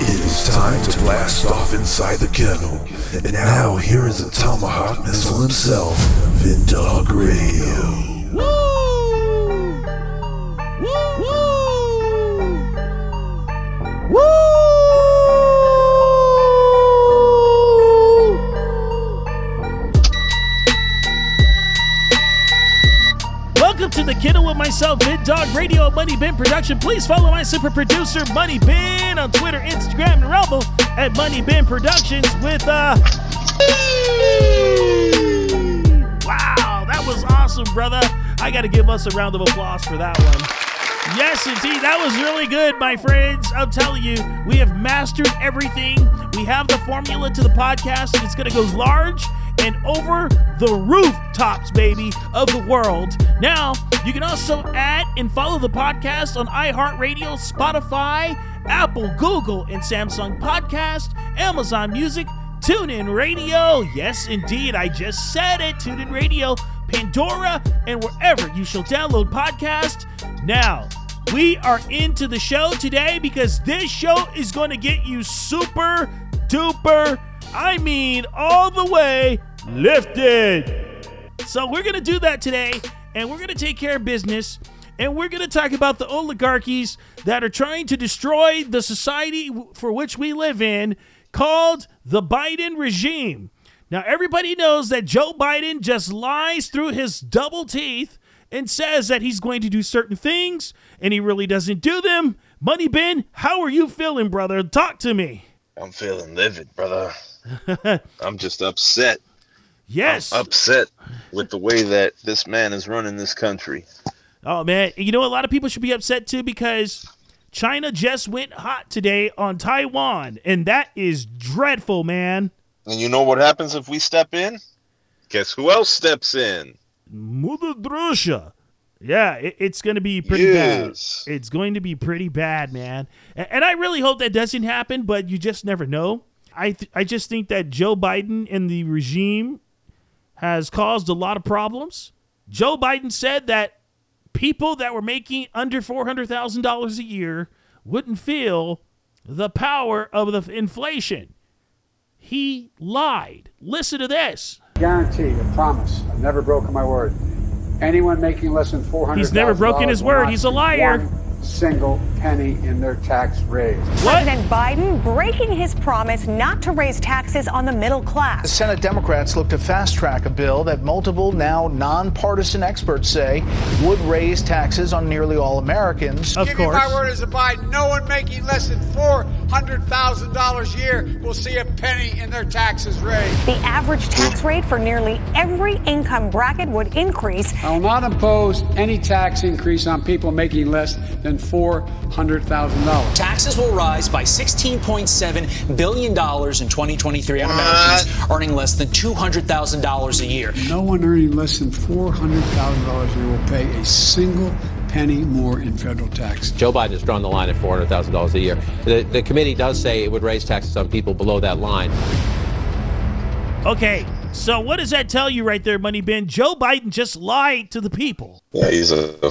It is time to blast off inside the kennel. And now here is the Tomahawk Missile himself, Vindog Radio. To the Kiddo with myself, Vin Dog Radio, Money Bin Production. Please follow my super producer, Money Bin, on Twitter, Instagram, and Rumble at Money Bin Productions with uh Wow, that was awesome, brother. I gotta give us a round of applause for that one. Yes, indeed. That was really good, my friends. I'm telling you, we have mastered everything. We have the formula to the podcast, and it's going to go large and over the rooftops, baby, of the world. Now, you can also add and follow the podcast on iHeartRadio, Spotify, Apple, Google, and Samsung Podcast, Amazon Music, TuneIn Radio. Yes, indeed, I just said it. TuneIn Radio, Pandora, and wherever you shall download podcast. Now, we are into the show today because this show is going to get you super duper, I mean, all the way lifted. So, we're going to do that today, and we're going to take care of business. And we're going to talk about the oligarchies that are trying to destroy the society for which we live in, called the Biden regime. Now, everybody knows that Joe Biden just lies through his double teeth and says that he's going to do certain things and he really doesn't do them. Money Bin, how are you feeling, brother? Talk to me. I'm feeling livid, brother. I'm just upset. Yes. I'm upset with the way that this man is running this country. Oh man, you know a lot of people should be upset too because China just went hot today on Taiwan, and that is dreadful, man. And you know what happens if we step in? Guess who else steps in? Mother Russia. Yeah, it, it's going to be pretty Yes. bad. It's going to be pretty bad, man. And, and I really hope that doesn't happen, but you just never know. I th- I just think that Joe Biden and the regime has caused a lot of problems. Joe Biden said that people that were making under $400,000 a year wouldn't feel the power of the inflation. He lied. Listen to this. Guarantee, a promise. I've never broken my word. Anyone making less than four hundred. He's never broken his word. He's a liar. Single penny in their tax raise. What? President Biden breaking his promise not to raise taxes on the middle class. Senate Democrats look to fast track a bill that multiple now nonpartisan experts say would raise taxes on nearly all Americans. Of Give course. me my word as a Biden. No one making less than four hundred thousand dollars a year will see a penny in their taxes raised. The average tax rate for nearly every income bracket would increase. I will not impose any tax increase on people making less than four hundred thousand dollars. Taxes will rise by $16.7 billion in 2023 on Americans earning less than $200,000 a year. No one earning less than four hundred thousand dollars a year will pay a single penny more in federal tax. Joe Biden has drawn the line at $400,000 a year. The, the committee does say it would raise taxes on people below that line. Okay, so what does that tell you right there, Money Bin? Joe Biden just lied to the people. Yeah, he's a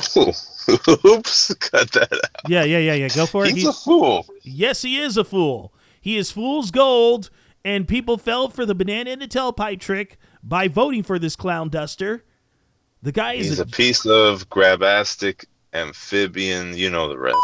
fool. Oops, cut that out. Yeah, yeah, yeah, yeah. Go for it. He's He- a fool. yes, he is a fool. He is fool's gold, and people fell for the banana in the tailpipe trick by voting for this clown duster. The guy is He's a, a piece of grabastic amphibian. You know the rest.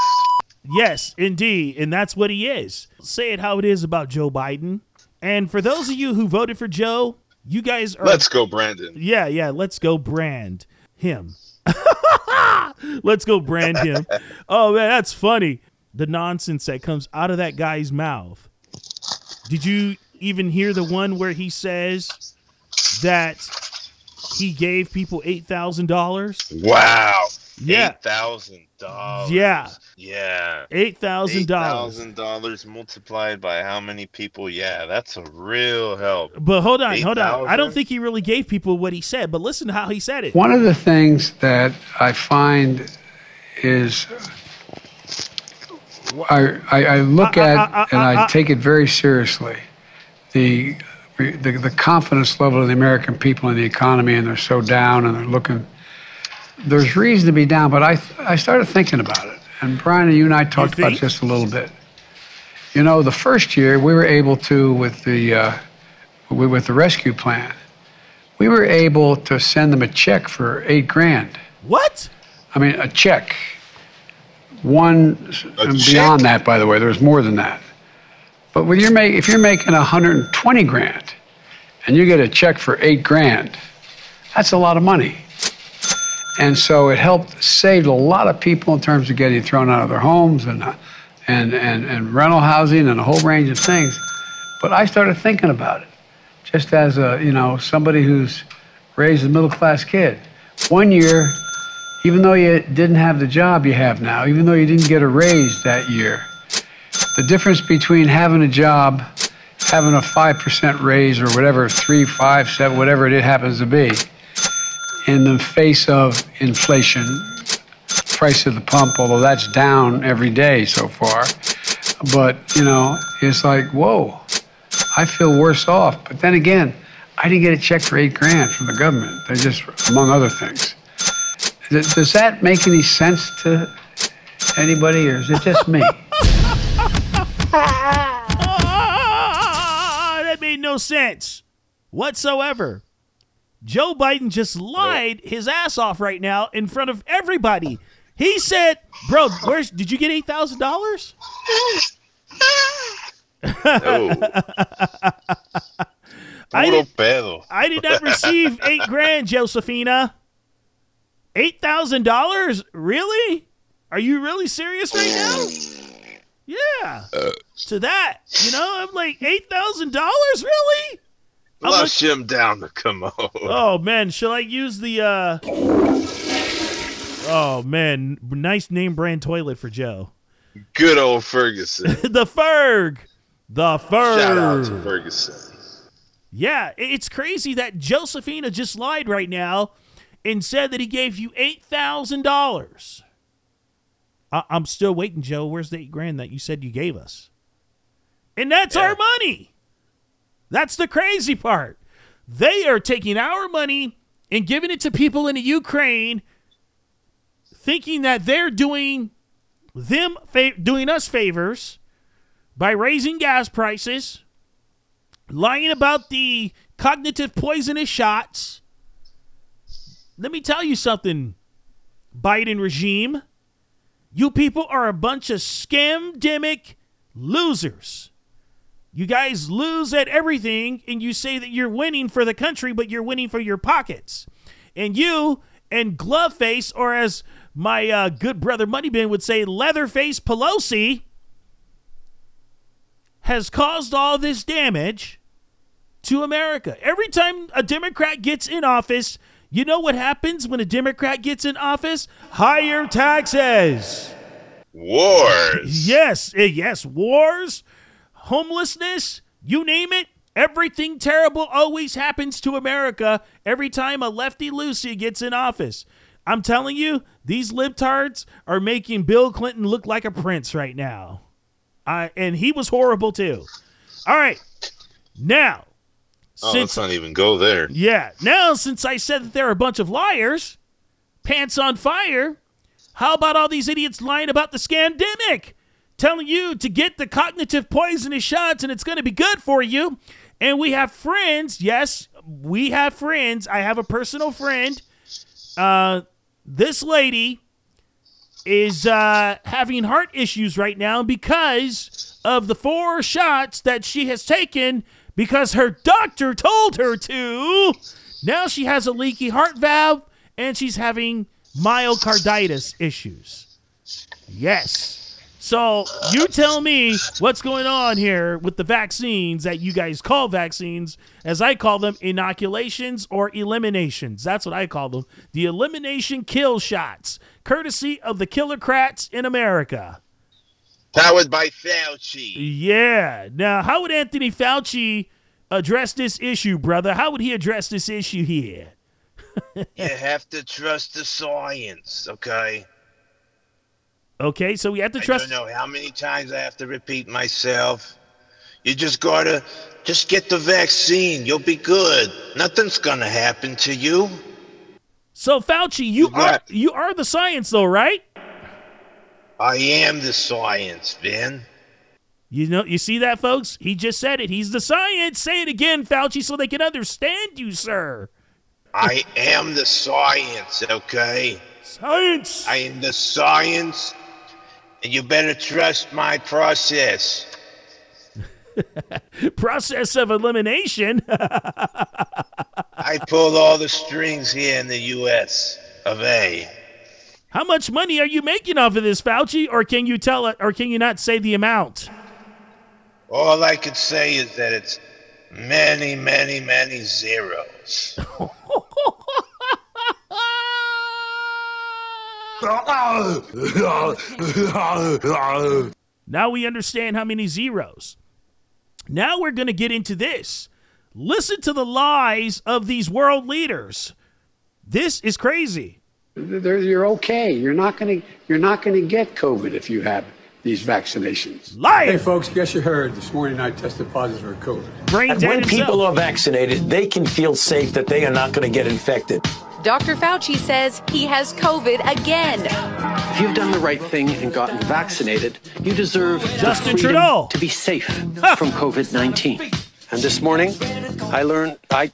yes, indeed, and that's what he is. Say it how it is about Joe Biden. And for those of you who voted for Joe, you guys are Let's go, Brandon. Yeah, yeah. Let's go brand him. let's go brand him. Oh man, that's funny. The nonsense that comes out of that guy's mouth. Did you even hear the one where he says that he gave people eight thousand dollars? Wow. Yeah. Eight thousand dollars. Yeah. Yeah. Eight thousand Eight dollars. thousand dollars multiplied by how many people? Yeah, that's a real help. But hold on, hold on. I don't think he really gave people what he said, but listen to how he said it. One of the things that I find is I, I, I look Uh, uh, at uh, uh, and I take it very seriously. The, the the confidence level of the American people in the economy, and they're so down, and they're looking. There's reason to be down, but I I started thinking about it, and Brian and you and I talked about think? this a little bit. You know, the first year we were able to with the uh, with with the rescue plan, we were able to send them a check for eight grand. What? I mean, a check. One and check? beyond that, by the way, there's more than that. But when you're make, if you're making 120 grand, and you get a check for eight grand, that's a lot of money. And so it helped save a lot of people in terms of getting thrown out of their homes and, and, and, and rental housing and a whole range of things. But I started thinking about it, just as a, you know, somebody who's raised a middle class kid. One year, even though you didn't have the job you have now, even though you didn't get a raise that year, the difference between having a job, having a 5% raise or whatever, three, five, seven, whatever it happens to be, in the face of inflation, price of the pump, although that's down every day so far. But, you know, it's like, whoa, I feel worse off. But then again, I didn't get a check for eight grand from the government. They just, among other things. Does does that make any sense to anybody, or is it just me? Ah, that made no sense whatsoever. Joe Biden just lied his ass off right now in front of everybody. He said, "Bro, where's did you get eight thousand dollars?" No. I Puro did- pedo. I did not receive eight grand, Josephina. Eight thousand dollars? Really? Are you really serious right now? Yeah. Uh. to that, you know, I'm like eight thousand dollars, really? I'm like- Flush him down the commode. Oh man, shall I use the uh Oh man, nice name brand toilet for Joe. Good old Ferguson. the Ferg. The Ferg. Shout out to Ferguson. Yeah, it's crazy that Josephina just lied right now and said that he gave you eight thousand dollars. I'm still waiting, Joe. Where's the eight grand that you said you gave us? And that's our money. That's the crazy part. They are taking our money and giving it to people in the Ukraine, thinking that they're doing them fa- doing us favors by raising gas prices lying about the cognitive poisonous shots. Let me tell you something, Biden regime. You people are a bunch of scamdemic losers. You guys lose at everything, and you say that you're winning for the country, but you're winning for your pockets. And you and Gloveface, or as my uh, good brother Moneybin would say, Leatherface Pelosi, has caused all this damage to America. Every time a Democrat gets in office, you know what happens when a Democrat gets in office? Higher taxes. Wars. Yes, eh, yes, wars, homelessness, you name it. Everything terrible always happens to America every time a lefty Lucy gets in office. I'm telling you, these libtards are making Bill Clinton look like a prince right now. Uh, and he was horrible too. All right. Now, Oh, since let's not even go there. yeah. Now, since I said that they're a bunch of liars, pants on fire, how about all these idiots lying about the scandemic? Telling you to get the cognitive poisonous shots and it's going to be good for you. And we have friends. Yes, we have friends. I have a personal friend. Uh, this lady is uh, having heart issues right now because of the four shots that she has taken because her doctor told her to. Now she has a leaky heart valve and she's having myocarditis issues. Yes. So you tell me what's going on here with the vaccines that you guys call vaccines, as I call them inoculations or eliminations. That's what I call them. The elimination kill shots, courtesy of the killercrats in America. Powered by Fauci. Yeah. Now, how would Anthony Fauci address this issue, brother? How would he address this issue here? You have to trust the science, okay? Okay, so we have to trust. I don't know how many times I have to repeat myself. You just gotta just get the vaccine. You'll be good. Nothing's gonna happen to you. So Fauci, you are you are the science, though, right? I am the science, Vin. You know, you see that, folks? He just said it. He's the science. Say it again, Fauci, so they can understand you, sir. I am the science, okay? Science. I am the science, and you better trust my process. Process of elimination. I pulled all the strings here in the U.S. of A. How much money are you making off of this, Fauci? Or can you tell it? Or can you not say the amount? All I could say is that it's many, many, many zeros. Now we understand how many zeros. Now we're going to get into this. Listen to the lies of these world leaders. This is crazy. They're, you're okay. You're not going to you're not going to get COVID if you have these vaccinations. Liar. Hey, folks, guess you heard this morning I tested positive for COVID. Brain And dead when himself. people are vaccinated, they can feel safe that they are not going to get infected. Dr. Fauci says he has COVID again. If you've done the right thing and gotten vaccinated, you deserve Justin the Trudeau. to be safe from COVID 19. And this morning, I learned I,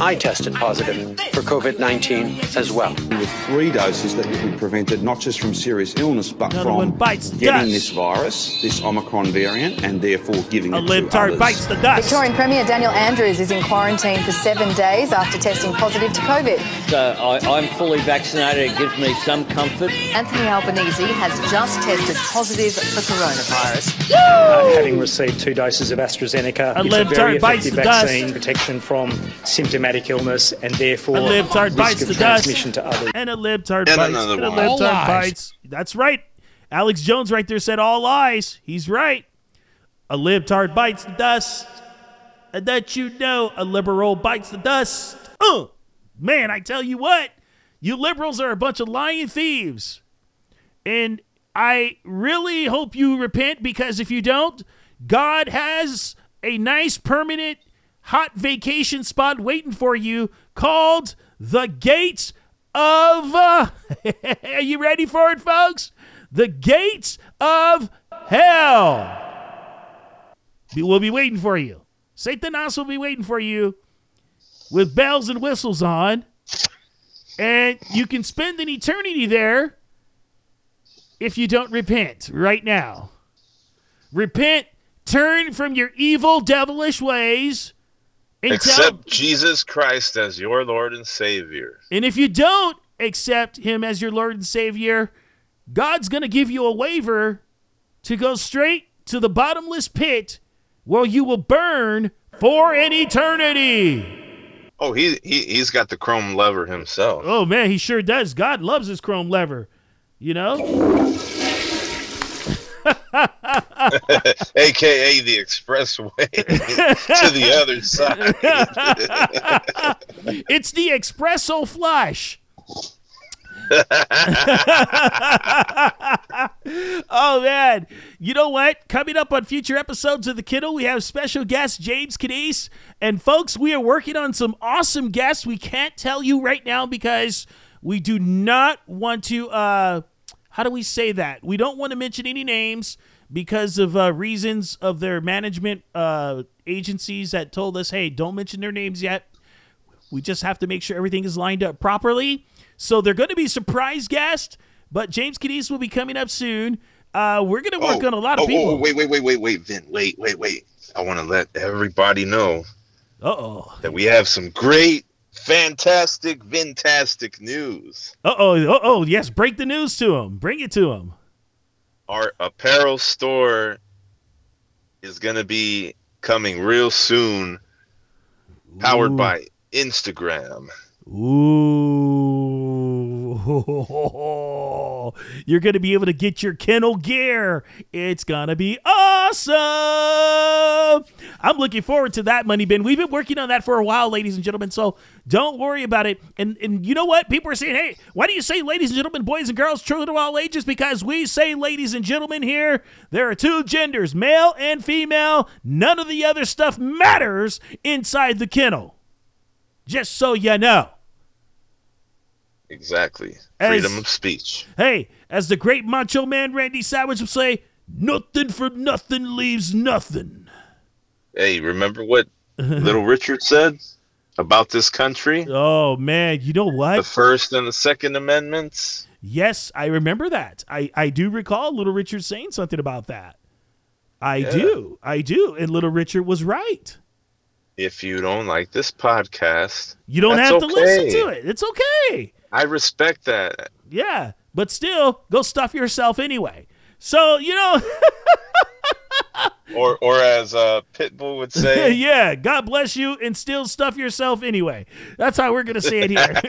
I tested positive for COVID 19 as well. With three doses that will be prevented not just from serious illness, but Another from bites getting dust. this virus, this Omicron variant, and therefore giving A it to others. bites the dust. Victorian Premier Daniel Andrews is in quarantine for seven days after testing positive to COVID. So I, I'm fully vaccinated. It gives me some comfort. Anthony Albanese has just tested positive for coronavirus. Uh, having received two doses of AstraZeneca, A it's a very effective the dust. vaccine, protection from symptomatic illness, and therefore A libtard risk bites the transmission dust. to others. And a libtard And bites. another And a one. libtard All lies. bites. That's right. Alex Jones right there said all lies. He's right. A libtard bites the dust. And that you know, a liberal bites the dust. Uh, man, I tell you what, you liberals are a bunch of lying thieves. And I really hope you repent because if you don't, God has a nice permanent hot vacation spot waiting for you called the Gates of. Uh, are you ready for it, folks? The Gates of Hell. We will be waiting for you. Satanas will be waiting for you with bells and whistles on. And you can spend an eternity there if you don't repent right now. Repent, turn from your evil, devilish ways, and Accept tell. Jesus Christ as your Lord and Savior. And if you don't accept Him as your Lord and Savior, God's going to give you a waiver to go straight to the bottomless pit where you will burn for an eternity. Oh, he, he he's got the chrome lever himself. Oh man, he sure does. God loves his chrome lever. You know? AKA the expressway to the other side. it's the espresso flush. oh man, you know what? Coming up on future episodes of the Kiddo, we have special guest James Cadiz, and folks, we are working on some awesome guests. We can't tell you right now because we do not want to. uh How do we say that? We don't want to mention any names because of uh, reasons of their management uh, agencies that told us, "Hey, don't mention their names yet." We just have to make sure everything is lined up properly. So they're going to be surprise guests, but James Cadiz will be coming up soon. Uh, we're going to work on a lot of oh, people. Oh, wait, wait, wait, wait, wait, Vin, wait, wait, wait. I want to let everybody know Uh oh. that we have some great, fantastic, fantastic news. Uh oh. Uh oh. Yes. Break the news to him. Bring it to him. Our apparel store is going to be coming real soon, powered Ooh. by Instagram. Ooh. You're going to be able to get your kennel gear. It's going to be awesome. I'm looking forward to that, Money Bin. We've been working on that for a while, ladies and gentlemen, so don't worry about it. And and you know what? People are saying, hey, why do you say ladies and gentlemen, boys and girls, children of all ages? Because we say ladies and gentlemen here. There are two genders, male and female. None of the other stuff matters inside the kennel. Just so you know. Exactly. As- Freedom of speech. Hey, as the great macho man Randy Savage would say, nothing for nothing leaves nothing. Hey, remember what Little Richard said about this country? Oh man, you know what? The First and the Second Amendments. Yes, I remember that. I, I do recall Little Richard saying something about that. I Yeah. do. I do. And Little Richard was right. If you don't like this podcast, You don't have to listen to it. It's okay. I respect that. Yeah. But still, go stuff yourself anyway. So, you know, Or, or as uh, Pitbull would say, yeah, God bless you and still stuff yourself anyway. That's how we're going to say it here.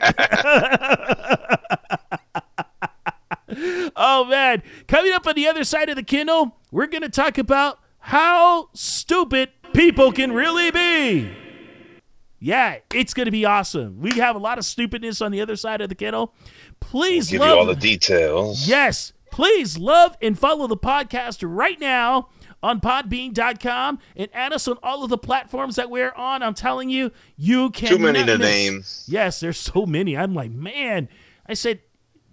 oh, man. Coming up on the other side of the Kennel, we're going to talk about how stupid people can really be. Yeah, it's going to be awesome. We have a lot of stupidness on the other side of the kennel. Please give love you all the details. Yes. Please love and follow the podcast right now on podbean.com and add us on all of the platforms that we're on. I'm telling you, you can Too many to name. Yes, there's so many. I'm like, man. I said,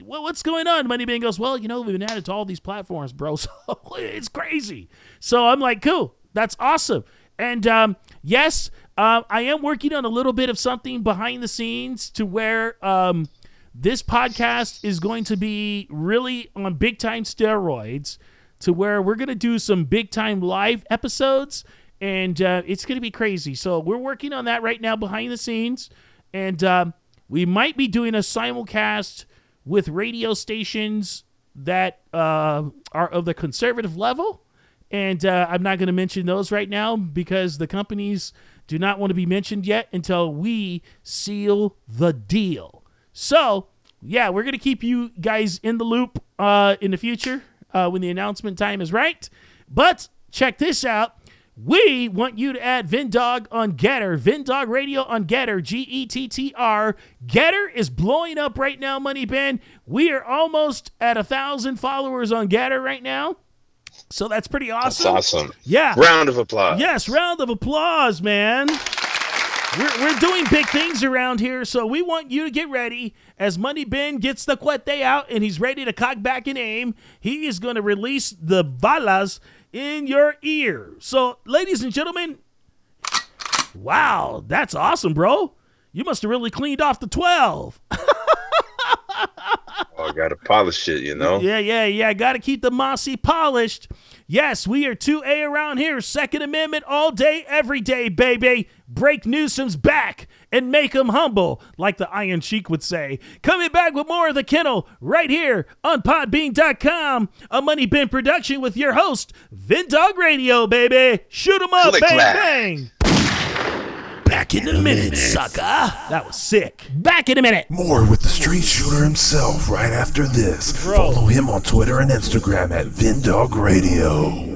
well, what's going on? Money Bang goes, well, you know, we've been added to all these platforms, bro. So it's crazy. So I'm like, cool. That's awesome. And um, yes, uh, I am working on a little bit of something behind the scenes to where um, this podcast is going to be really on big time steroids to where we're going to do some big time live episodes and uh, it's going to be crazy. So we're working on that right now behind the scenes. And um, we might be doing a simulcast with radio stations that uh, are of the conservative level. And uh, I'm not going to mention those right now because the companies do not want to be mentioned yet until we seal the deal. So, yeah, we're going to keep you guys in the loop uh, in the future uh, when the announcement time is right. But check this out. We want you to add Vindog on Getter, Vindog Radio on Getter, G E T T R. Getter is blowing up right now, Money Bin. We are almost at a thousand followers on Getter right now. So that's pretty That's awesome. awesome. Yeah. Round of applause. Yes, round of applause, man. We're, we're doing big things around here, so we want you to get ready. As Money Bin gets the cuete out and he's ready to cock back and aim, he is going to release the balas in your ear. So, ladies and gentlemen, wow, that's awesome, bro. You must have really cleaned off the 12. Oh, I gotta polish it, you know. Yeah, yeah, yeah. I Got to keep the mossy polished. Yes, we are 2A around here. Second Amendment all day, every day, baby. Break Newsom's back and make him humble, like the Iron Sheik would say. Coming back with more of the kennel right here on Podbean.com, a Money Bin production with your host, Vin Dog Radio, baby. Shoot 'em up, Click bang, bang. Back in a minute, sucker. That was sick. Back in a minute. More with the street shooter himself right after this. Follow him on Twitter and Instagram at Vindog Radio.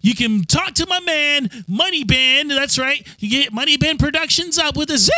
you can talk to my man, Money Bin. That's right. You get Money Bin Productions up with a Z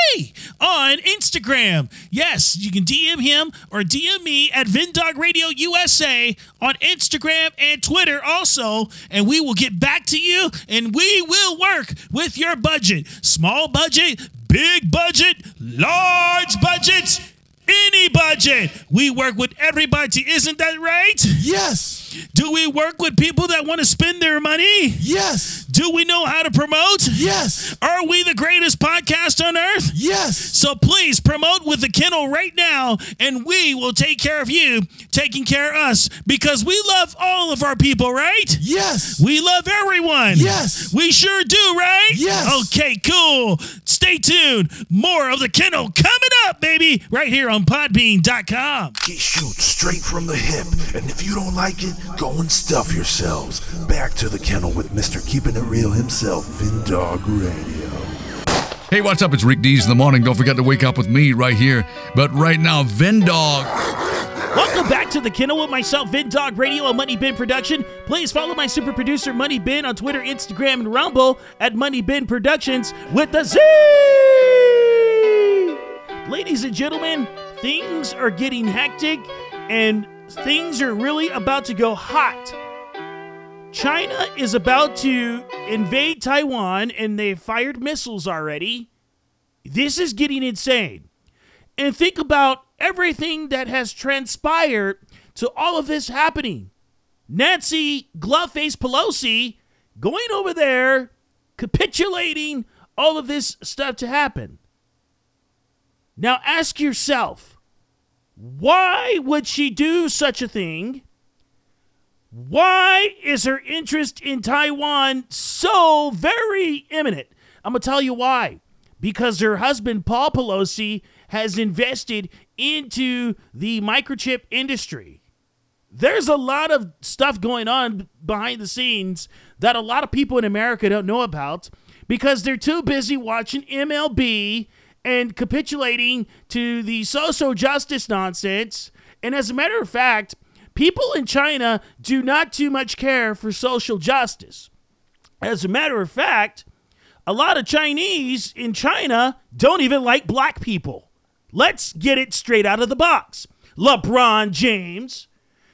on Instagram. Yes, you can DM him or DM me at Vindog Radio USA on Instagram and Twitter also. And we will get back to you and we will work with your budget. Small budget, big budget, large budgets, Any budget. We work with everybody. Isn't that right? Yes. Do we work with people that want to spend their money? Yes. Do we know how to promote? Yes. Are we the greatest podcast on earth? Yes. So please promote with the kennel right now, and we will take care of you, taking care of us, because we love all of our people, right? Yes. We love everyone. Yes. We sure do, right? Yes. Okay, cool. Stay tuned. More of the kennel coming up, baby, right here on podbean.com. He shoots straight from the hip, and if you don't like it, go and stuff yourselves. Back to the kennel with Mr. Keeping It Real himself, Vindog Radio. Hey, what's up? It's Rick Dees in the morning. Don't forget to wake up with me right here. But right now, Vendog. Welcome back to the Kennel with myself, Vin Dog Radio, a Money Bin production. Please follow my super producer, Money Bin, on Twitter, Instagram, and Rumble at Money Bin Productions with the Z. Ladies and gentlemen, things are getting hectic and things are really about to go hot. China is about to invade Taiwan and they've fired missiles already. This is getting insane. And think about everything that has transpired to all of this happening. Nancy Gloveface Pelosi going over there, capitulating all of this stuff to happen. Now ask yourself, why would she do such a thing? Why is her interest in Taiwan so very imminent? I'm going to tell you why. Because her husband, Paul Pelosi, has invested into the microchip industry. There's a lot of stuff going on behind the scenes that a lot of people in America don't know about because they're too busy watching MLB and capitulating to the social justice nonsense. And as a matter of fact, people in China do not too much care for social justice. As a matter of fact, a lot of Chinese in China don't even like black people. Let's get it straight out of the box. LeBron James,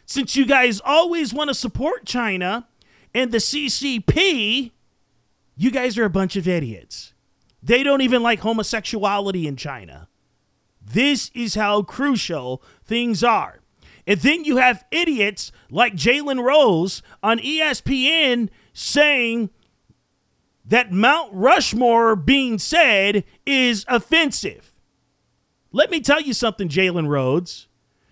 since you guys always want to support China and the CCP, you guys are a bunch of idiots. They don't even like homosexuality in China. This is how crucial things are. And then you have idiots like Jalen Rose on ESPN saying that Mount Rushmore being said is offensive. Let me tell you something, Jalen Rose.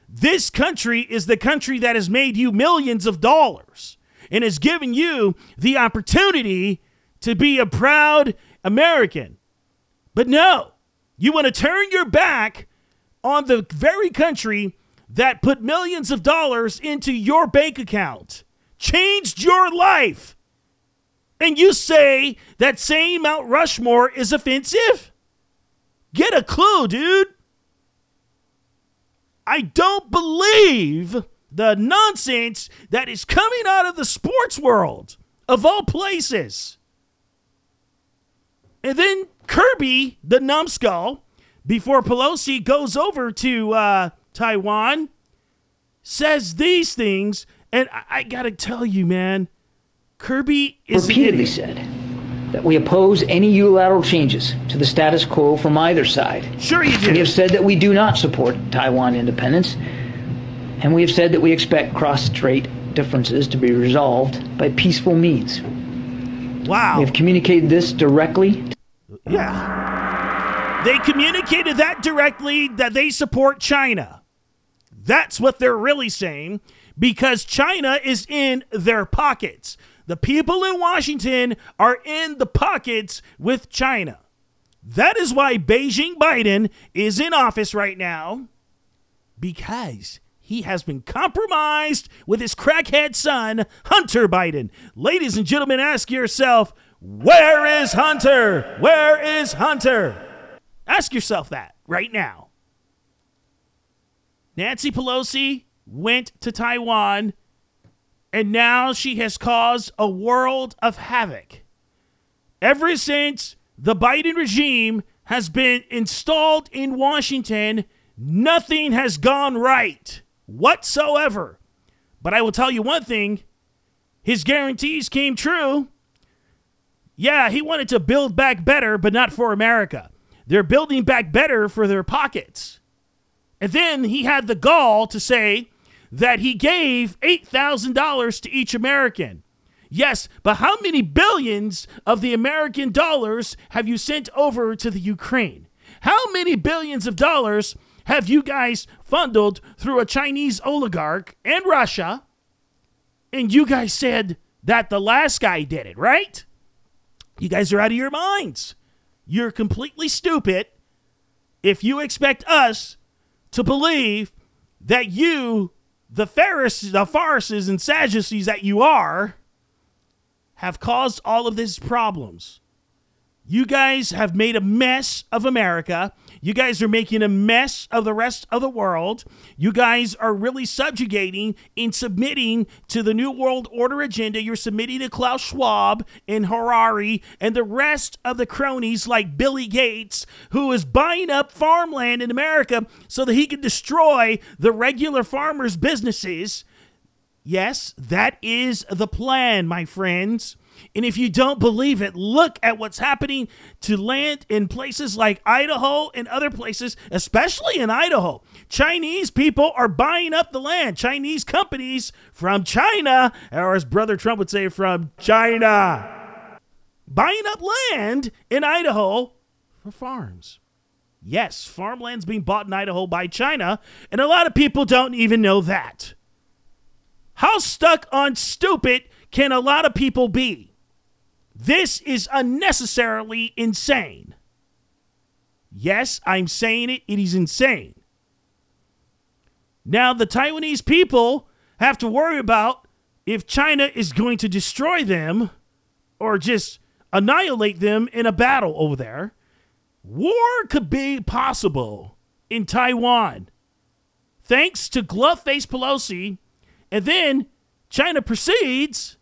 This country is the country that has made you millions of dollars and has given you the opportunity to be a proud American. But no, you want to turn your back on the very country that put millions of dollars into your bank account, changed your life, and you say that saying Mount Rushmore is offensive? Get a clue, dude. I don't believe the nonsense that is coming out of the sports world, of all places. And then Kirby, the numbskull, before Pelosi goes over to uh, Taiwan, says these things. And I, I got to tell you, man, Kirby is repeatedly said that we oppose any unilateral changes to the status quo from either side. Sure, you do. We have said that we do not support Taiwan independence, and we have said that we expect cross-strait differences to be resolved by peaceful means. Wow. We have communicated this directly. Yeah. They communicated that directly that they support China. That's what they're really saying because China is in their pockets. The people in Washington are in the pockets with China. That is why Beijing Biden is in office right now because he has been compromised with his crackhead son, Hunter Biden. Ladies and gentlemen, ask yourself, where is Hunter? Where is Hunter? Ask yourself that right now. Nancy Pelosi went to Taiwan and now she has caused a world of havoc. Ever since the Biden regime has been installed in Washington, nothing has gone right whatsoever. But I will tell you one thing his guarantees came true. Yeah, he wanted to build back better, but not for America. They're building back better for their pockets. And then he had the gall to say that he gave $8,000 to each American. Yes, but how many billions of the American dollars have you sent over to the Ukraine? How many billions of dollars have you guys funded through a Chinese oligarch and Russia? And you guys said that the last guy did it, right? You guys are out of your minds. You're completely stupid if you expect us to believe that you, the Pharisees, the Pharisees and Sadducees that you are, have caused all of these problems. You guys have made a mess of America. You guys are making a mess of the rest of the world. You guys are really subjugating and submitting to the New World Order agenda. You're submitting to Klaus Schwab and Harari and the rest of the cronies like Billy Gates, who is buying up farmland in America so that he can destroy the regular farmers' businesses. Yes, that is the plan, my friends. And if you don't believe it, look at what's happening to land in places like Idaho and other places, especially in Idaho. Chinese people are buying up the land. Chinese companies from China, or as Brother Trump would say, from China, buying up land in Idaho for farms. Yes, farmland's being bought in Idaho by China, and a lot of people don't even know that. How stuck on stupid can a lot of people be? This is unnecessarily insane. Yes, I'm saying it, it is insane. Now, the Taiwanese people have to worry about if China is going to destroy them or just annihilate them in a battle over there. War could be possible in Taiwan thanks to glove face Pelosi. And then China proceeds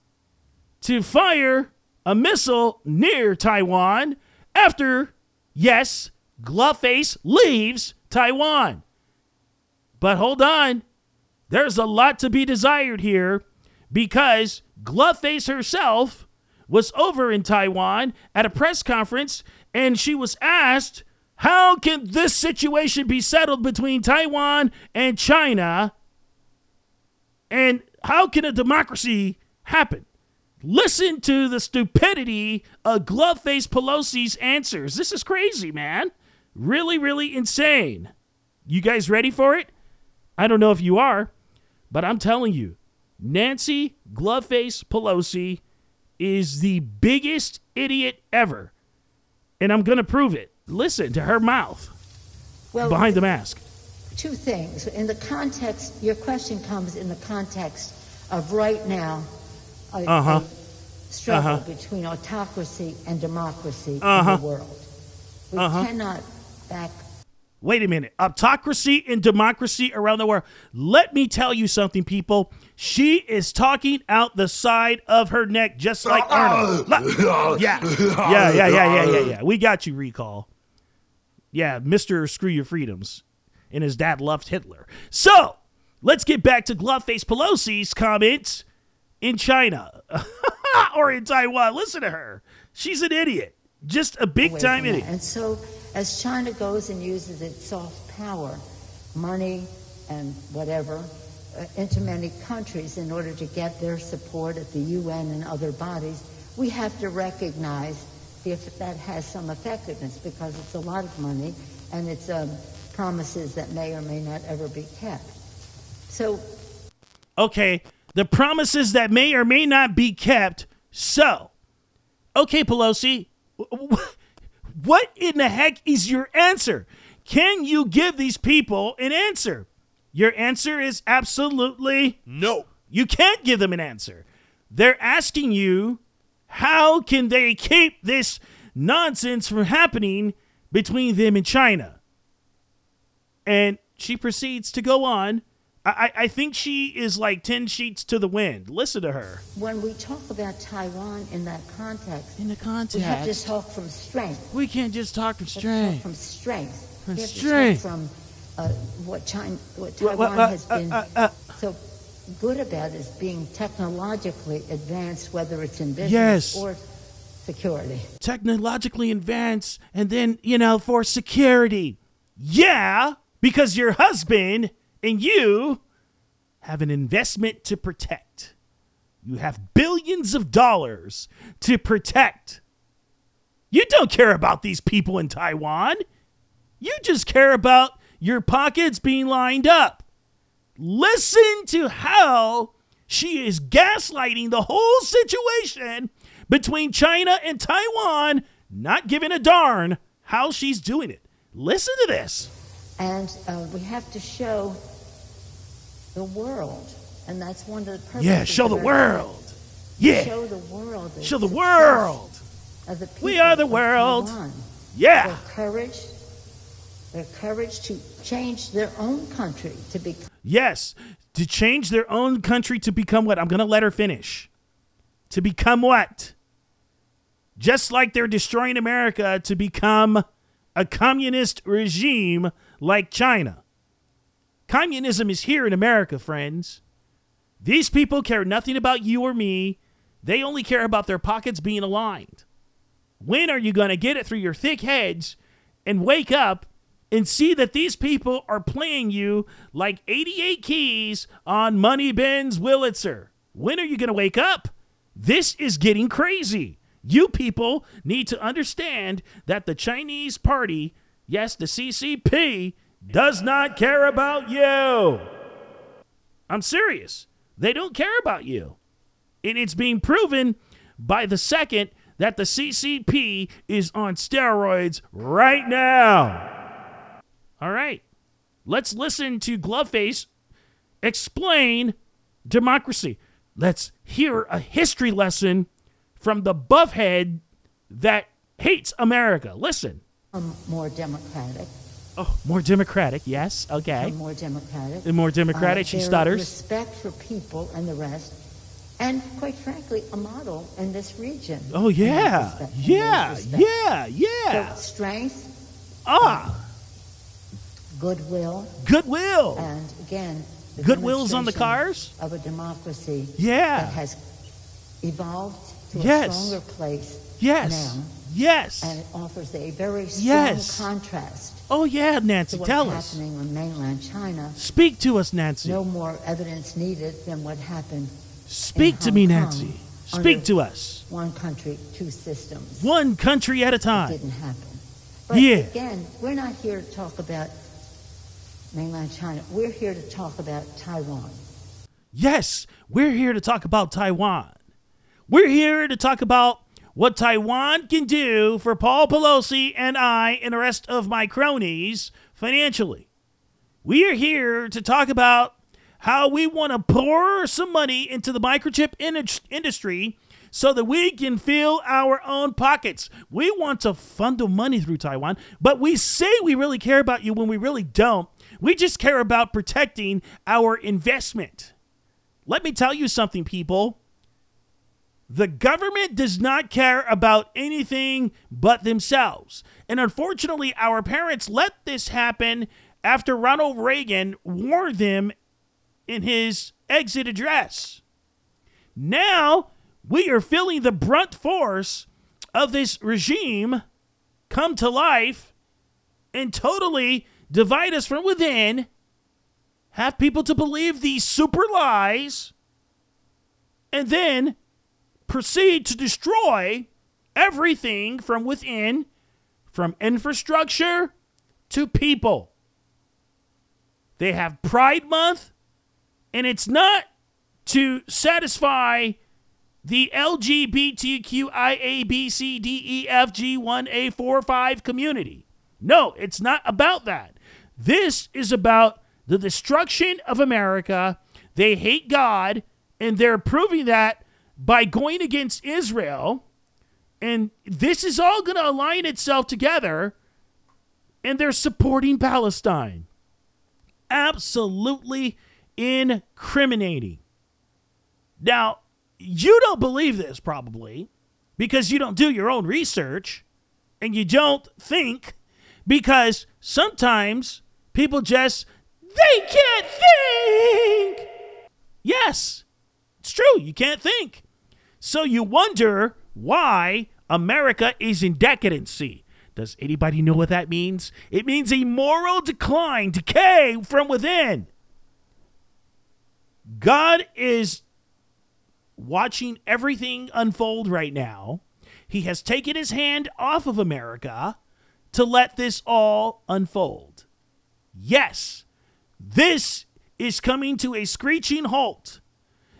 to fire a missile near Taiwan after, yes, Glovface leaves Taiwan. But hold on, there's a lot to be desired here because Glovface herself was over in Taiwan at a press conference and she was asked, How can this situation be settled between Taiwan and China? And how can a democracy happen? Listen to the stupidity of Gloveface Pelosi's answers. This is crazy, man. Really, really insane. You guys ready for it? I don't know if you are, but I'm telling you, Nancy Gloveface Pelosi is the biggest idiot ever. And I'm going to prove it. Listen to her mouth Well, behind the mask. Two things. In the context, your question comes in the context of right now a, Uh-huh. a struggle Uh-huh. between autocracy and democracy Uh-huh. in the world. We Uh-huh. cannot back Wait a minute. Autocracy and democracy around the world. Let me tell you something, people. She is talking out the side of her neck, just like Arnold. La- yeah. Yeah, yeah, yeah, yeah, yeah, yeah. We got you, recall. Yeah, Mr. Screw Your Freedoms. And his dad loved Hitler. So, let's get back to Gloveface Pelosi's comments in China or in Taiwan. Listen to her. She's an idiot. Just a big time idiot. And so, as China goes and uses its soft power, money and whatever, uh, into many countries in order to get their support at the UN and other bodies, we have to recognize if that has some effectiveness because it's a lot of money and it's um, promises that may or may not ever be kept. So Okay, the promises that may or may not be kept. So, okay, Pelosi, wh- wh- what in the heck is your answer? Can you give these people an answer? Your answer is absolutely no. You can't give them an answer. They're asking you, how can they keep this nonsense from happening between them and China? And she proceeds to go on. I, I I think she is like 10 sheets to the wind. Listen to her. when we talk about Taiwan in that context, in the context, we have to talk from strength. We can't just talk from We have to strength. talk from strength. From strength. from uh, what China, what Taiwan well, has uh, been uh, uh. so good about is being technologically advanced, whether it's in business Yes. or security. Technologically advanced, and then, you know, for security. Yeah, because your husband and you have an investment to protect. You have billions of dollars to protect. You don't care about these people in Taiwan. You just care about your pockets being lined up. Listen to how she is gaslighting the whole situation between China and Taiwan, not giving a darn how she's doing it. Listen to this. And uh, we have to show the world, and that's one of the purposes. Yeah, show the world. Yeah. Show the world. Show the world. of the people We are the world. Taiwan. Yeah. Their courage, their courage to change their own country to be Yes, to change their own country to become what? I'm going to let her finish. To become what? Just like they're destroying America to become a communist regime like China. Communism is here in America, friends. These people care nothing about you or me. They only care about their pockets being aligned. When are you going to get it through your thick heads and wake up and see that these people are playing you like 88 keys on Money Bin's Wurlitzer? When are you going to wake up? This is getting crazy. You people need to understand that the Chinese party, yes, the CCP, does not care about you. I'm serious. They don't care about you. And it's being proven by the second that the CCP is on steroids right now. All right. Let's listen to Gloveface explain democracy. Let's hear a history lesson from the buffhead that hates America. Listen. more democratic. Oh, more democratic. Yes. Okay. become more democratic. And more democratic, she stutters. Respect for people and the rest, and quite frankly, a model in this region. Oh yeah. respect, in Yeah. Yeah. Yeah. So strength, Ah. goodwill, Goodwill. and again, the Goodwill's on the cars? of a democracy. Yeah. that has evolved to Yes. a stronger place. Yes. Now, Yes. and it offers a very strong Yes. contrast Oh yeah, Nancy, tell us. happening in mainland China. Speak to us, Nancy. No more evidence needed than what happened. Speak to me, Hong Nancy. Speak to us. One country, two systems. One country at a time. It didn't happen. But Yeah. again, we're not here to talk about mainland China. We're here to talk about Taiwan. Yes, we're here to talk about Taiwan. We're here to talk about what Taiwan can do for Paul Pelosi and I and the rest of my cronies financially. We are here to talk about how we want to pour some money into the microchip in- industry so that we can fill our own pockets. We want to funnel money through Taiwan, but we say we really care about you when we really don't. We just care about protecting our investment. Let me tell you something, people. The government does not care about anything but themselves. And unfortunately, our parents let this happen after Ronald Reagan warned them in his exit address. Now, we are feeling the brunt force of this regime come to life and totally divide us from within, have people to believe these super lies, and then proceed to destroy everything from within, from infrastructure to people. They have Pride Month, and it's not to satisfy the LGBTQIABCDEFG1A45 community. No, it's not about that. This is about the destruction of America. They hate God, and they're proving that by going against Israel. And this is all going to align itself together, and they're supporting Palestine. Absolutely incriminating. Now, you don't believe this probably because you don't do your own research and you don't think because sometimes people just they can't think. Yes, it's true. You can't think. So you wonder why America is in decadency. Does anybody know what that means? It means a moral decline, decay from within. God is watching everything unfold right now. He has taken his hand off of America to let this all unfold. Yes, this is coming to a screeching halt.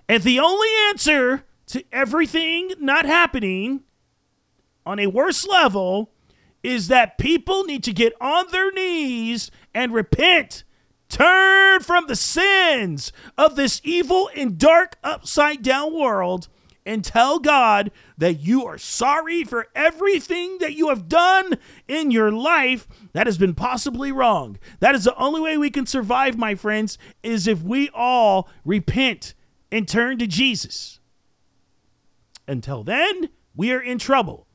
And the only answer to everything not happening on a worse level is that people need to get on their knees and repent. Turn from the sins of this evil and dark upside down world and tell God that you are sorry for everything that you have done in your life that has been possibly wrong. That is the only way we can survive, my friends, is if we all repent and turn to Jesus. Until then, we are in trouble.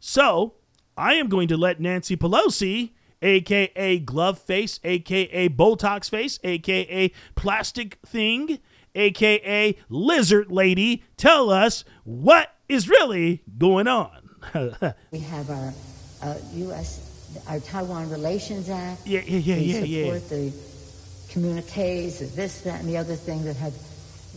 So, I am going to let Nancy Pelosi, aka Glove Face, aka Botox Face, aka Plastic Thing, aka Lizard Lady, tell us what is really going on. we have our uh, U.S. our Taiwan Relations Act. Yeah, yeah, yeah, we yeah, support yeah. the communiques, this, that, and the other thing that had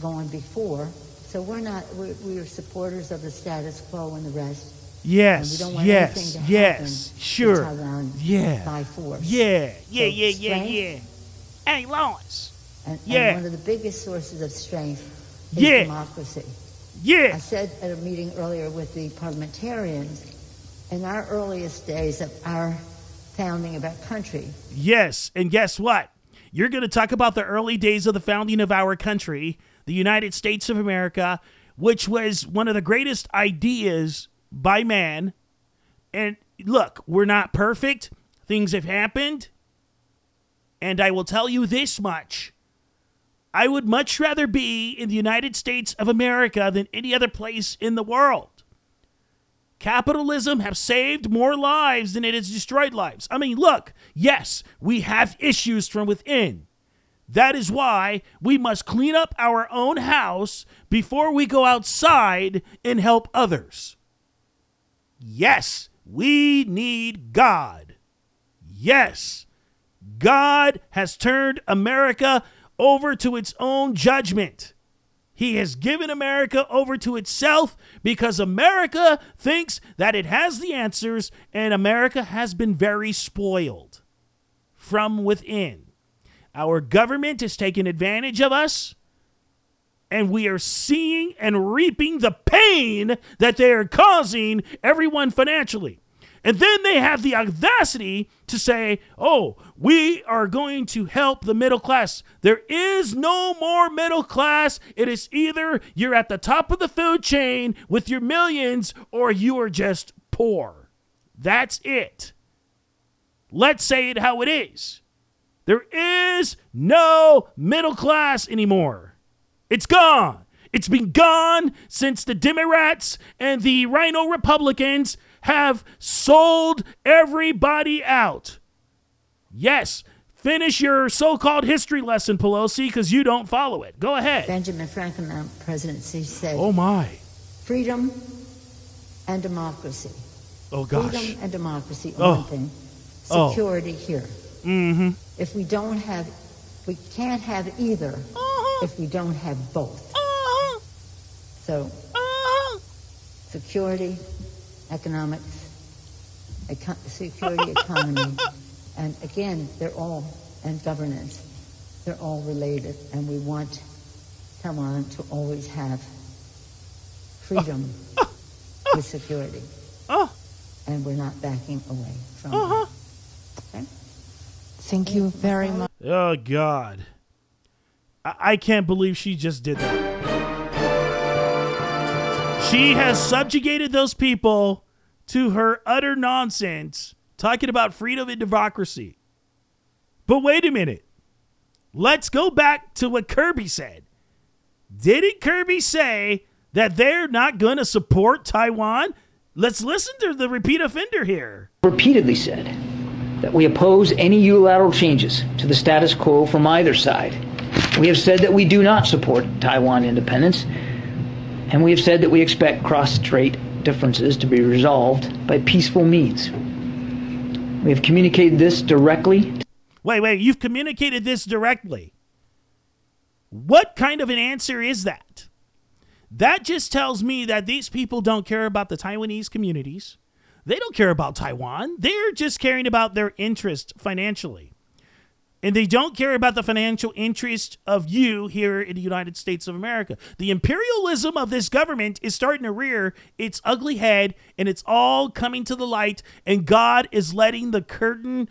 gone before. So we're not. We're, we are supporters of the status quo and the rest. Yes, And we don't want yes, to yes, sure. Yeah. by force. Yeah, yeah, So yeah, yeah, yeah. Hey, Lawrence. And, Yeah. and one of the biggest sources of strength is Yeah. democracy. Yeah. I said at a meeting earlier with the parliamentarians, in our earliest days of our founding of our country, Yes, and guess what? You're going to talk about the early days of the founding of our country, the United States of America, which was one of the greatest ideas by man. And look, we're not perfect. Things have happened. And I will tell you this much. I would much rather be in the United States of America than any other place in the world. Capitalism have saved more lives than it has destroyed lives. I mean, look, yes, we have issues from within. That is why we must clean up our own house before we go outside and help others. Yes, we need God. Yes, God has turned America over to its own judgment. He has given America over to itself because America thinks that it has the answers, and America has been very spoiled from within. Our government is taking advantage of us, and we are seeing and reaping the pain that they are causing everyone financially. And then they have the audacity to say, oh, we are going to help the middle class. There is no more middle class. It is either you're at the top of the food chain with your millions or you are just poor. That's it. Let's say it how it is. There is no middle class anymore. It's gone. It's been gone since the Democrats and the RINO Republicans have sold everybody out. Yes, finish your so called history lesson, Pelosi, because you don't follow it. Go ahead. Benjamin Franklin, our presidency, said, Oh, my. freedom and democracy. Oh, gosh. Freedom and democracy, Oh. one thing. Oh. Security here. Mm hmm. If we don't have, we can't have either Uh-huh. if we don't have both. So, Uh-huh. security, economics, eco- security, economy, and again, they're all, and governance, they're all related, and we want Taiwan to always have freedom with security. And we're not backing away from Uh-huh. it. Okay? Thank you very much. Oh, God. I, I can't believe she just did that. She has subjugated those people to her utter nonsense, talking about freedom and democracy. But wait a minute. Let's go back to what Kirby said. Didn't Kirby say that they're not going to support Taiwan? Let's listen to the repeat offender here. repeatedly said that we oppose any unilateral changes to the status quo from either side. We have said that we do not support Taiwan independence, and we have said that we expect cross-strait differences to be resolved by peaceful means. We have communicated this directly Wait, wait, you've communicated this directly. What kind of an answer is that? That just tells me that these people don't care about the Taiwanese communities. They don't care about Taiwan. They're just caring about their interest financially. And they don't care about the financial interest of you here in the United States of America. The imperialism of this government is starting to rear its ugly head, and it's all coming to the light. And God is letting the curtain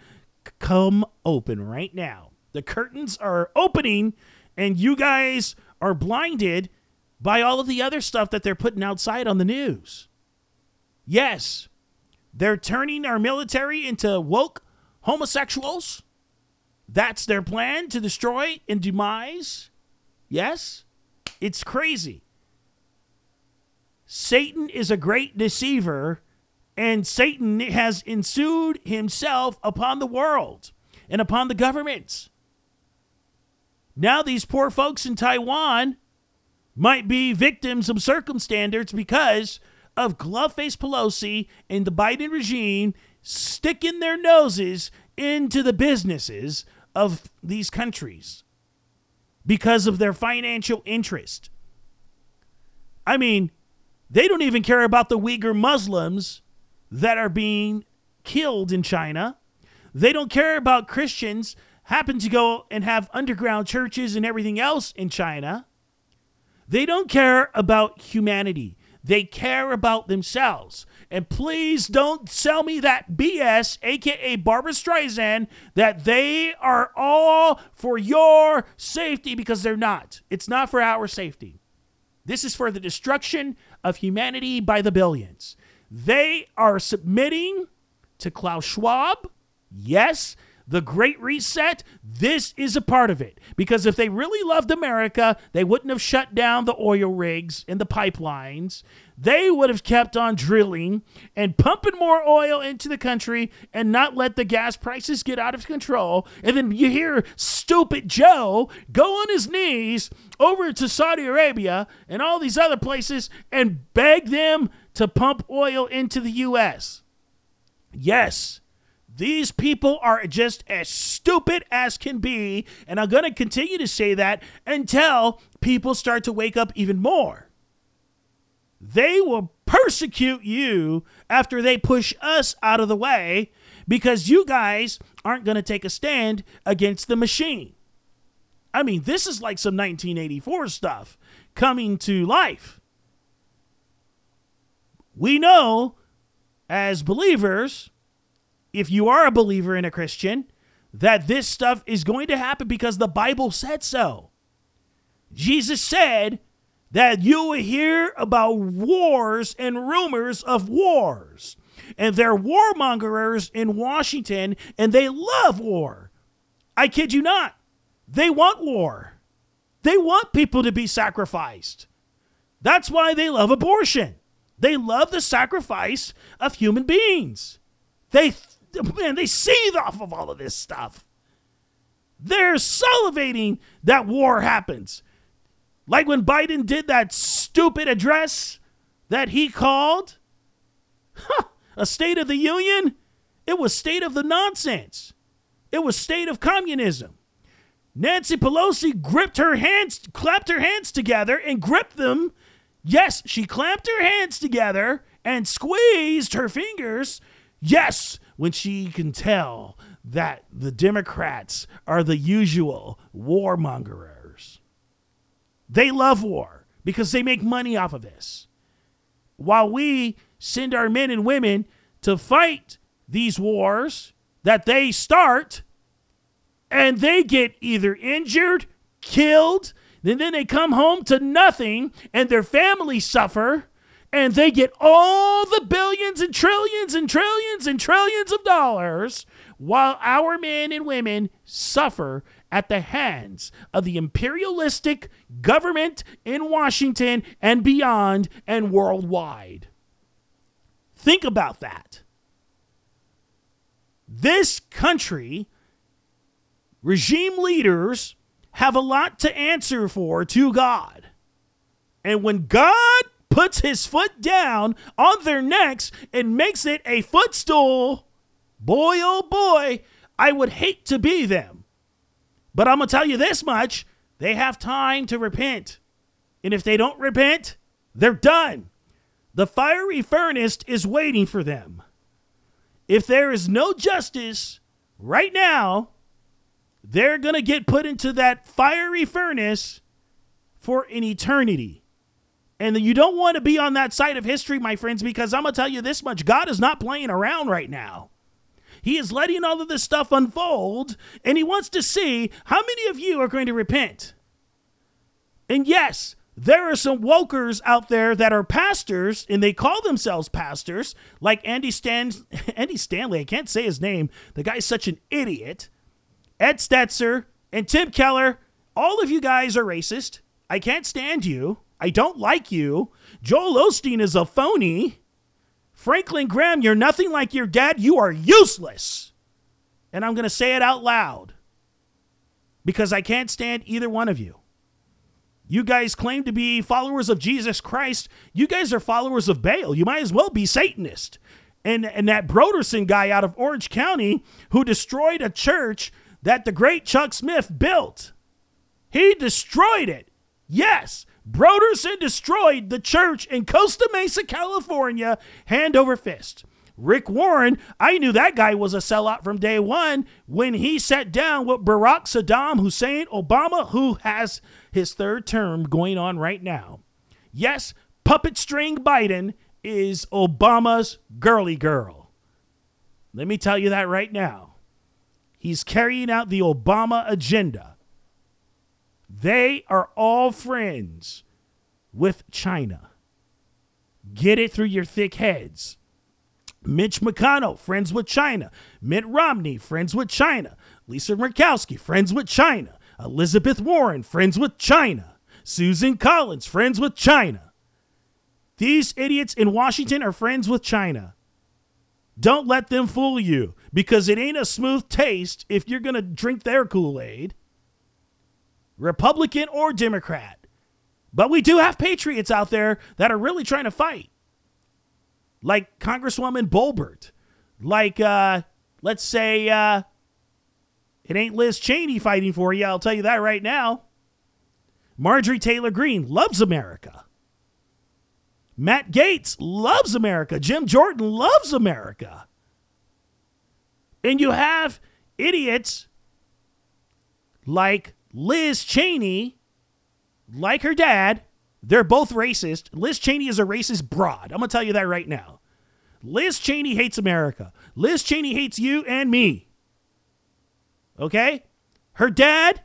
come open right now. The curtains are opening, and you guys are blinded by all of the other stuff that they're putting outside on the news. Yes, they're turning our military into woke homosexuals. That's their plan to destroy and demise. Yes, it's crazy. Satan is a great deceiver, and Satan has ensued himself upon the world and upon the governments. Now, these poor folks in Taiwan might be victims of circumstances because of Gloveface Pelosi and the Biden regime sticking their noses into the businesses of these countries because of their financial interest. I mean, they don't even care about the Uyghur Muslims that are being killed in China. They don't care about Christians happen to go and have underground churches and everything else in China. They don't care about humanity. They care about themselves. And please don't sell me that BS, aka Barbra Streisand, that they are all for your safety because they're not. It's not for our safety. This is for the destruction of humanity by the billions. They are submitting to Klaus Schwab. Yes, the Great Reset, this is a part of it. Because if they really loved America, they wouldn't have shut down the oil rigs and the pipelines. They would have kept on drilling and pumping more oil into the country and not let the gas prices get out of control. And then you hear stupid Joe go on his knees over to Saudi Arabia and all these other places and beg them to pump oil into the U.S. Yes, these people are just as stupid as can be, and I'm going to continue to say that until people start to wake up even more. They will persecute you after they push us out of the way because you guys aren't going to take a stand against the machine. I mean, this is like some 1984 stuff coming to life. We know as believers if you are a believer in a Christian, that this stuff is going to happen because the Bible said so. Jesus said that you will hear about wars and rumors of wars. And they're warmongers in Washington, and they love war. I kid you not. They want war. They want people to be sacrificed. That's why they love abortion. They love the sacrifice of human beings. They man, they seethe off of all of this stuff. They're salivating that war happens. Like when Biden did that stupid address that he called huh, a State of the Union. It was state of the nonsense. It was state of communism. Nancy Pelosi gripped her hands, clapped her hands together and gripped them. Yes, she clamped her hands together and squeezed her fingers. Yes, when she can tell that the Democrats are the usual warmongers. They love war because they make money off of this. While we send our men and women to fight these wars that they start, and they get either injured, killed, and then they come home to nothing, and their families suffer and they get all the billions and trillions and trillions and trillions of dollars while our men and women suffer at the hands of the imperialistic government in Washington and beyond and worldwide. Think about that. This country, regime leaders have a lot to answer for to God. And when God puts his foot down on their necks and makes it a footstool, boy, oh boy, I would hate to be them. But I'm going to tell you this much they have time to repent. And if they don't repent, they're done. The fiery furnace is waiting for them. If there is no justice right now, they're going to get put into that fiery furnace for an eternity. And you don't want to be on that side of history, my friends, because I'm going to tell you this much God is not playing around right now. He is letting all of this stuff unfold, and He wants to see how many of you are going to repent. And yes, there are some wokers out there that are pastors and they call themselves pastors, like Andy Stan Andy Stanley. I can't say his name. The guy's such an idiot. Ed Stetzer and Tim Keller. All of you guys are racist. I can't stand you. I don't like you. Joel Osteen is a phony. Franklin Graham, you're nothing like your dad. You are useless. And I'm going to say it out loud because I can't stand either one of you. You guys claim to be followers of Jesus Christ. You guys are followers of Baal. You might as well be Satanist. And, and that Brodersen guy out of Orange County who destroyed a church that the great Chuck Smith built. He destroyed it. Yes, Brodersen destroyed the church in Costa Mesa, California, hand over fist. Rick Warren, I knew that guy was a sellout from day one when he sat down with Barack Saddam Hussein Obama, who has his third term going on right now. Yes, puppet string Biden is Obama's girly girl. Let me tell you that right now. He's carrying out the Obama agenda. They are all friends with China. Get it through your thick heads. Mitch McConnell, friends with China. Mitt Romney, friends with China. Lisa Murkowski, friends with China. Elizabeth Warren, friends with China. Susan Collins, friends with China. These idiots in Washington are friends with China. Don't let them fool you because it ain't a smooth taste if you're going to drink their Kool Aid. Republican or Democrat. But we do have patriots out there that are really trying to fight. Like Congresswoman Boebert, Like, uh, let's say, uh, it ain't Liz Cheney fighting for you, I'll tell you that right now. Marjorie Taylor Greene loves America. Matt Gaetz loves America. Jim Jordan loves America. And you have idiots like Liz Cheney, like her dad. They're both racist. Liz Cheney is a racist broad. I'm going to tell you that right now. Liz Cheney hates America. Liz Cheney hates you and me. Okay? Her dad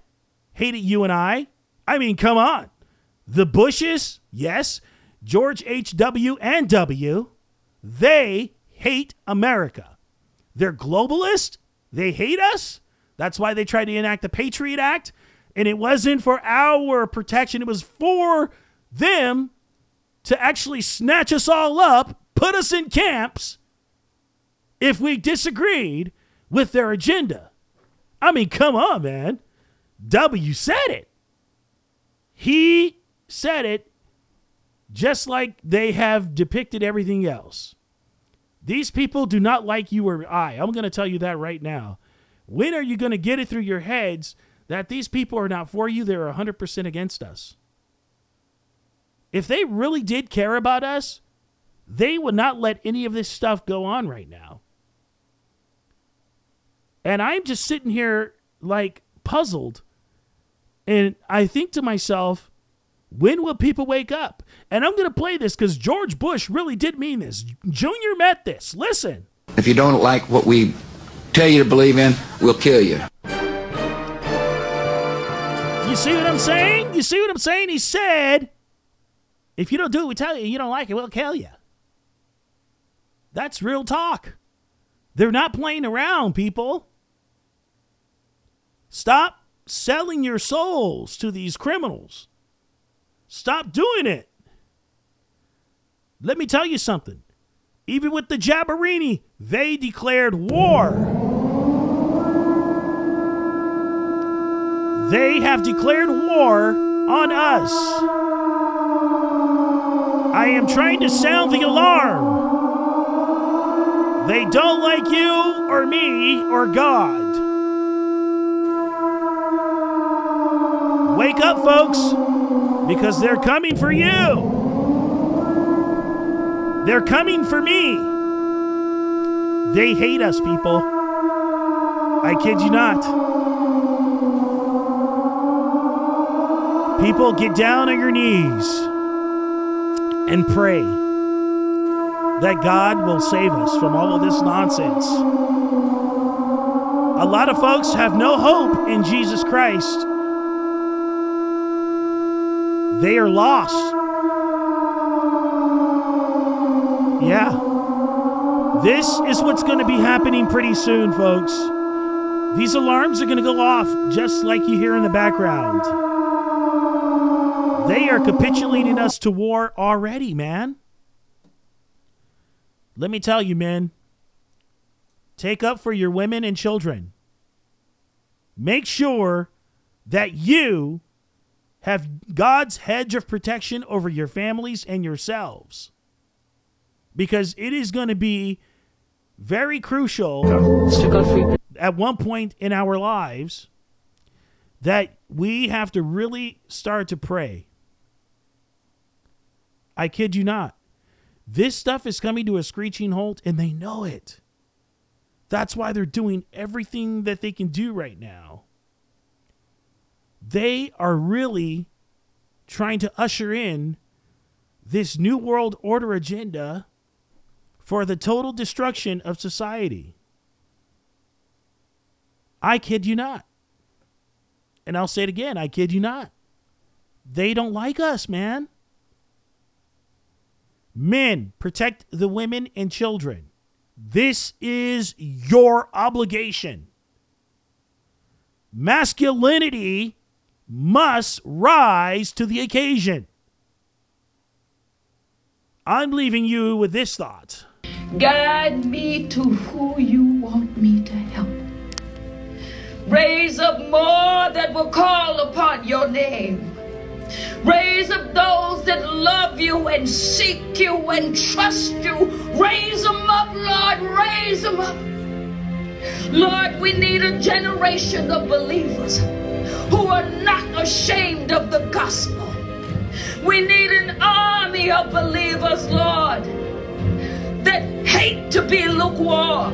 hated you and I. I mean, come on. The Bushes, yes. George H.W. and W. They hate America. They're globalist. They hate us. That's why they tried to enact the Patriot Act. And it wasn't for our protection, it was for them to actually snatch us all up, put us in camps if we disagreed with their agenda. I mean, come on, man. W said it. He said it just like they have depicted everything else. These people do not like you or I. I'm going to tell you that right now. When are you going to get it through your heads that these people are not for you? They're 100% against us. If they really did care about us, they would not let any of this stuff go on right now. And I'm just sitting here like puzzled. And I think to myself, when will people wake up? And I'm going to play this because George Bush really did mean this. Junior met this. Listen. If you don't like what we tell you to believe in, we'll kill you. You see what I'm saying? You see what I'm saying? He said, if you don't do what we tell you, you don't like it, we'll kill you. That's real talk. They're not playing around, people. Stop selling your souls to these criminals. Stop doing it. Let me tell you something. Even with the Jabarini, they declared war. They have declared war on us. I am trying to sound the alarm. They don't like you or me or God. Wake up, folks, because they're coming for you. They're coming for me. They hate us, people. I kid you not. People, get down on your knees and pray that God will save us from all of this nonsense. A lot of folks have no hope in Jesus Christ. They are lost. Yeah. This is what's going to be happening pretty soon, folks. These alarms are going to go off just like you hear in the background. They are capitulating us to war already, man. Let me tell you, men, take up for your women and children. Make sure that you have God's hedge of protection over your families and yourselves. Because it is going to be very crucial at one point in our lives that we have to really start to pray. I kid you not. This stuff is coming to a screeching halt and they know it. That's why they're doing everything that they can do right now. They are really trying to usher in this New World Order agenda for the total destruction of society. I kid you not. And I'll say it again I kid you not. They don't like us, man. Men, protect the women and children. This is your obligation. Masculinity must rise to the occasion. I'm leaving you with this thought. Guide me to who you want me to help. Raise up more that will call upon your name. Raise up those that love you and seek you and trust you. Raise them up, Lord. Raise them up. Lord, we need a generation of believers who are not ashamed of the gospel. We need an army of believers, Lord, that hate to be lukewarm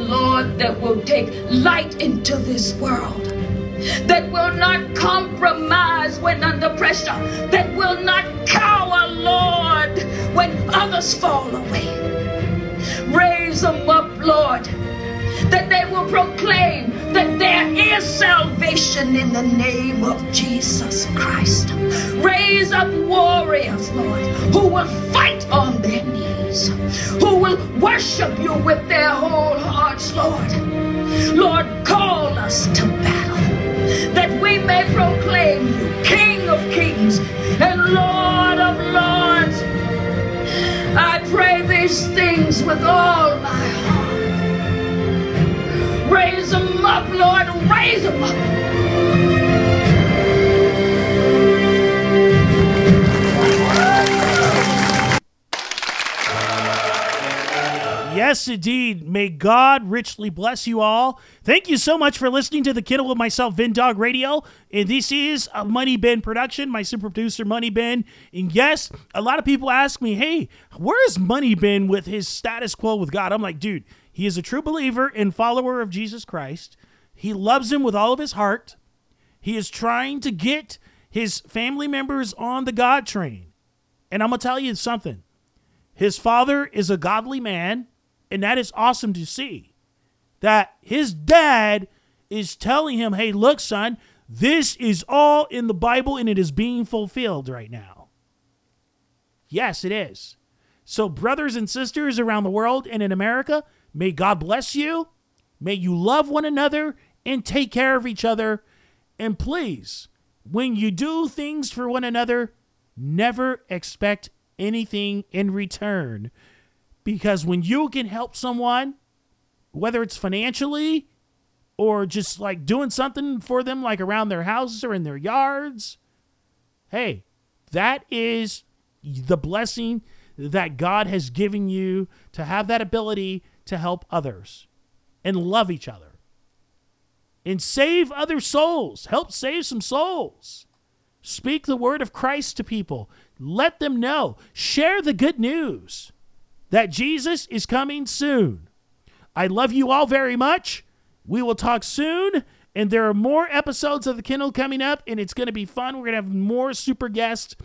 Lord, that will take light into this world that will not compromise when under pressure, that will not cower, Lord, when others fall away. Raise them up, Lord, that they will proclaim that there is salvation in the name of Jesus Christ. Raise up warriors, Lord, who will fight on their knees, who will worship you with their whole hearts, Lord. Lord, call us to battle that we may proclaim you King of kings and Lord of lords. I pray these things with all my heart. Raise them up, Lord, raise them up. Yes, indeed. May God richly bless you all. Thank you so much for listening to the Kiddo with myself, Vin Dog Radio. And this is a Money Bin production, my super producer, Money Bin. And yes, a lot of people ask me, hey, where is Money Bin with his status quo with God? I'm like, dude, he is a true believer and follower of Jesus Christ. He loves him with all of his heart. He is trying to get his family members on the God train. And I'm going to tell you something. His father is a godly man, and that is awesome to see. That his dad is telling him, hey, look, son, this is all in the Bible and it is being fulfilled right now. Yes, it is. So, brothers and sisters around the world and in America, may God bless you. May you love one another and take care of each other. And please, when you do things for one another, never expect anything in return. Because when you can help someone, whether it's financially or just like doing something for them, like around their houses or in their yards, hey, that is the blessing that God has given you to have that ability to help others and love each other and save other souls. Help save some souls. Speak the word of Christ to people. Let them know. Share the good news that Jesus is coming soon. I love you all very much. We will talk soon. And there are more episodes of The Kennel coming up, and it's going to be fun. We're going to have more super guests.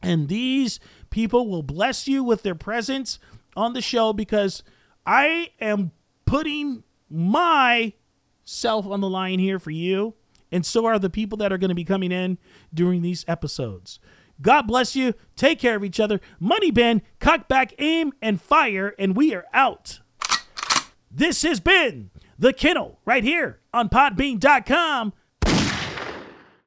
And these people will bless you with their presence on the show because I am putting myself on the line here for you. And so are the people that are going to be coming in during these episodes. God bless you. Take care of each other. Money Bin, cock back, aim, and fire. And we are out. This has been The Kennel right here on podbean.com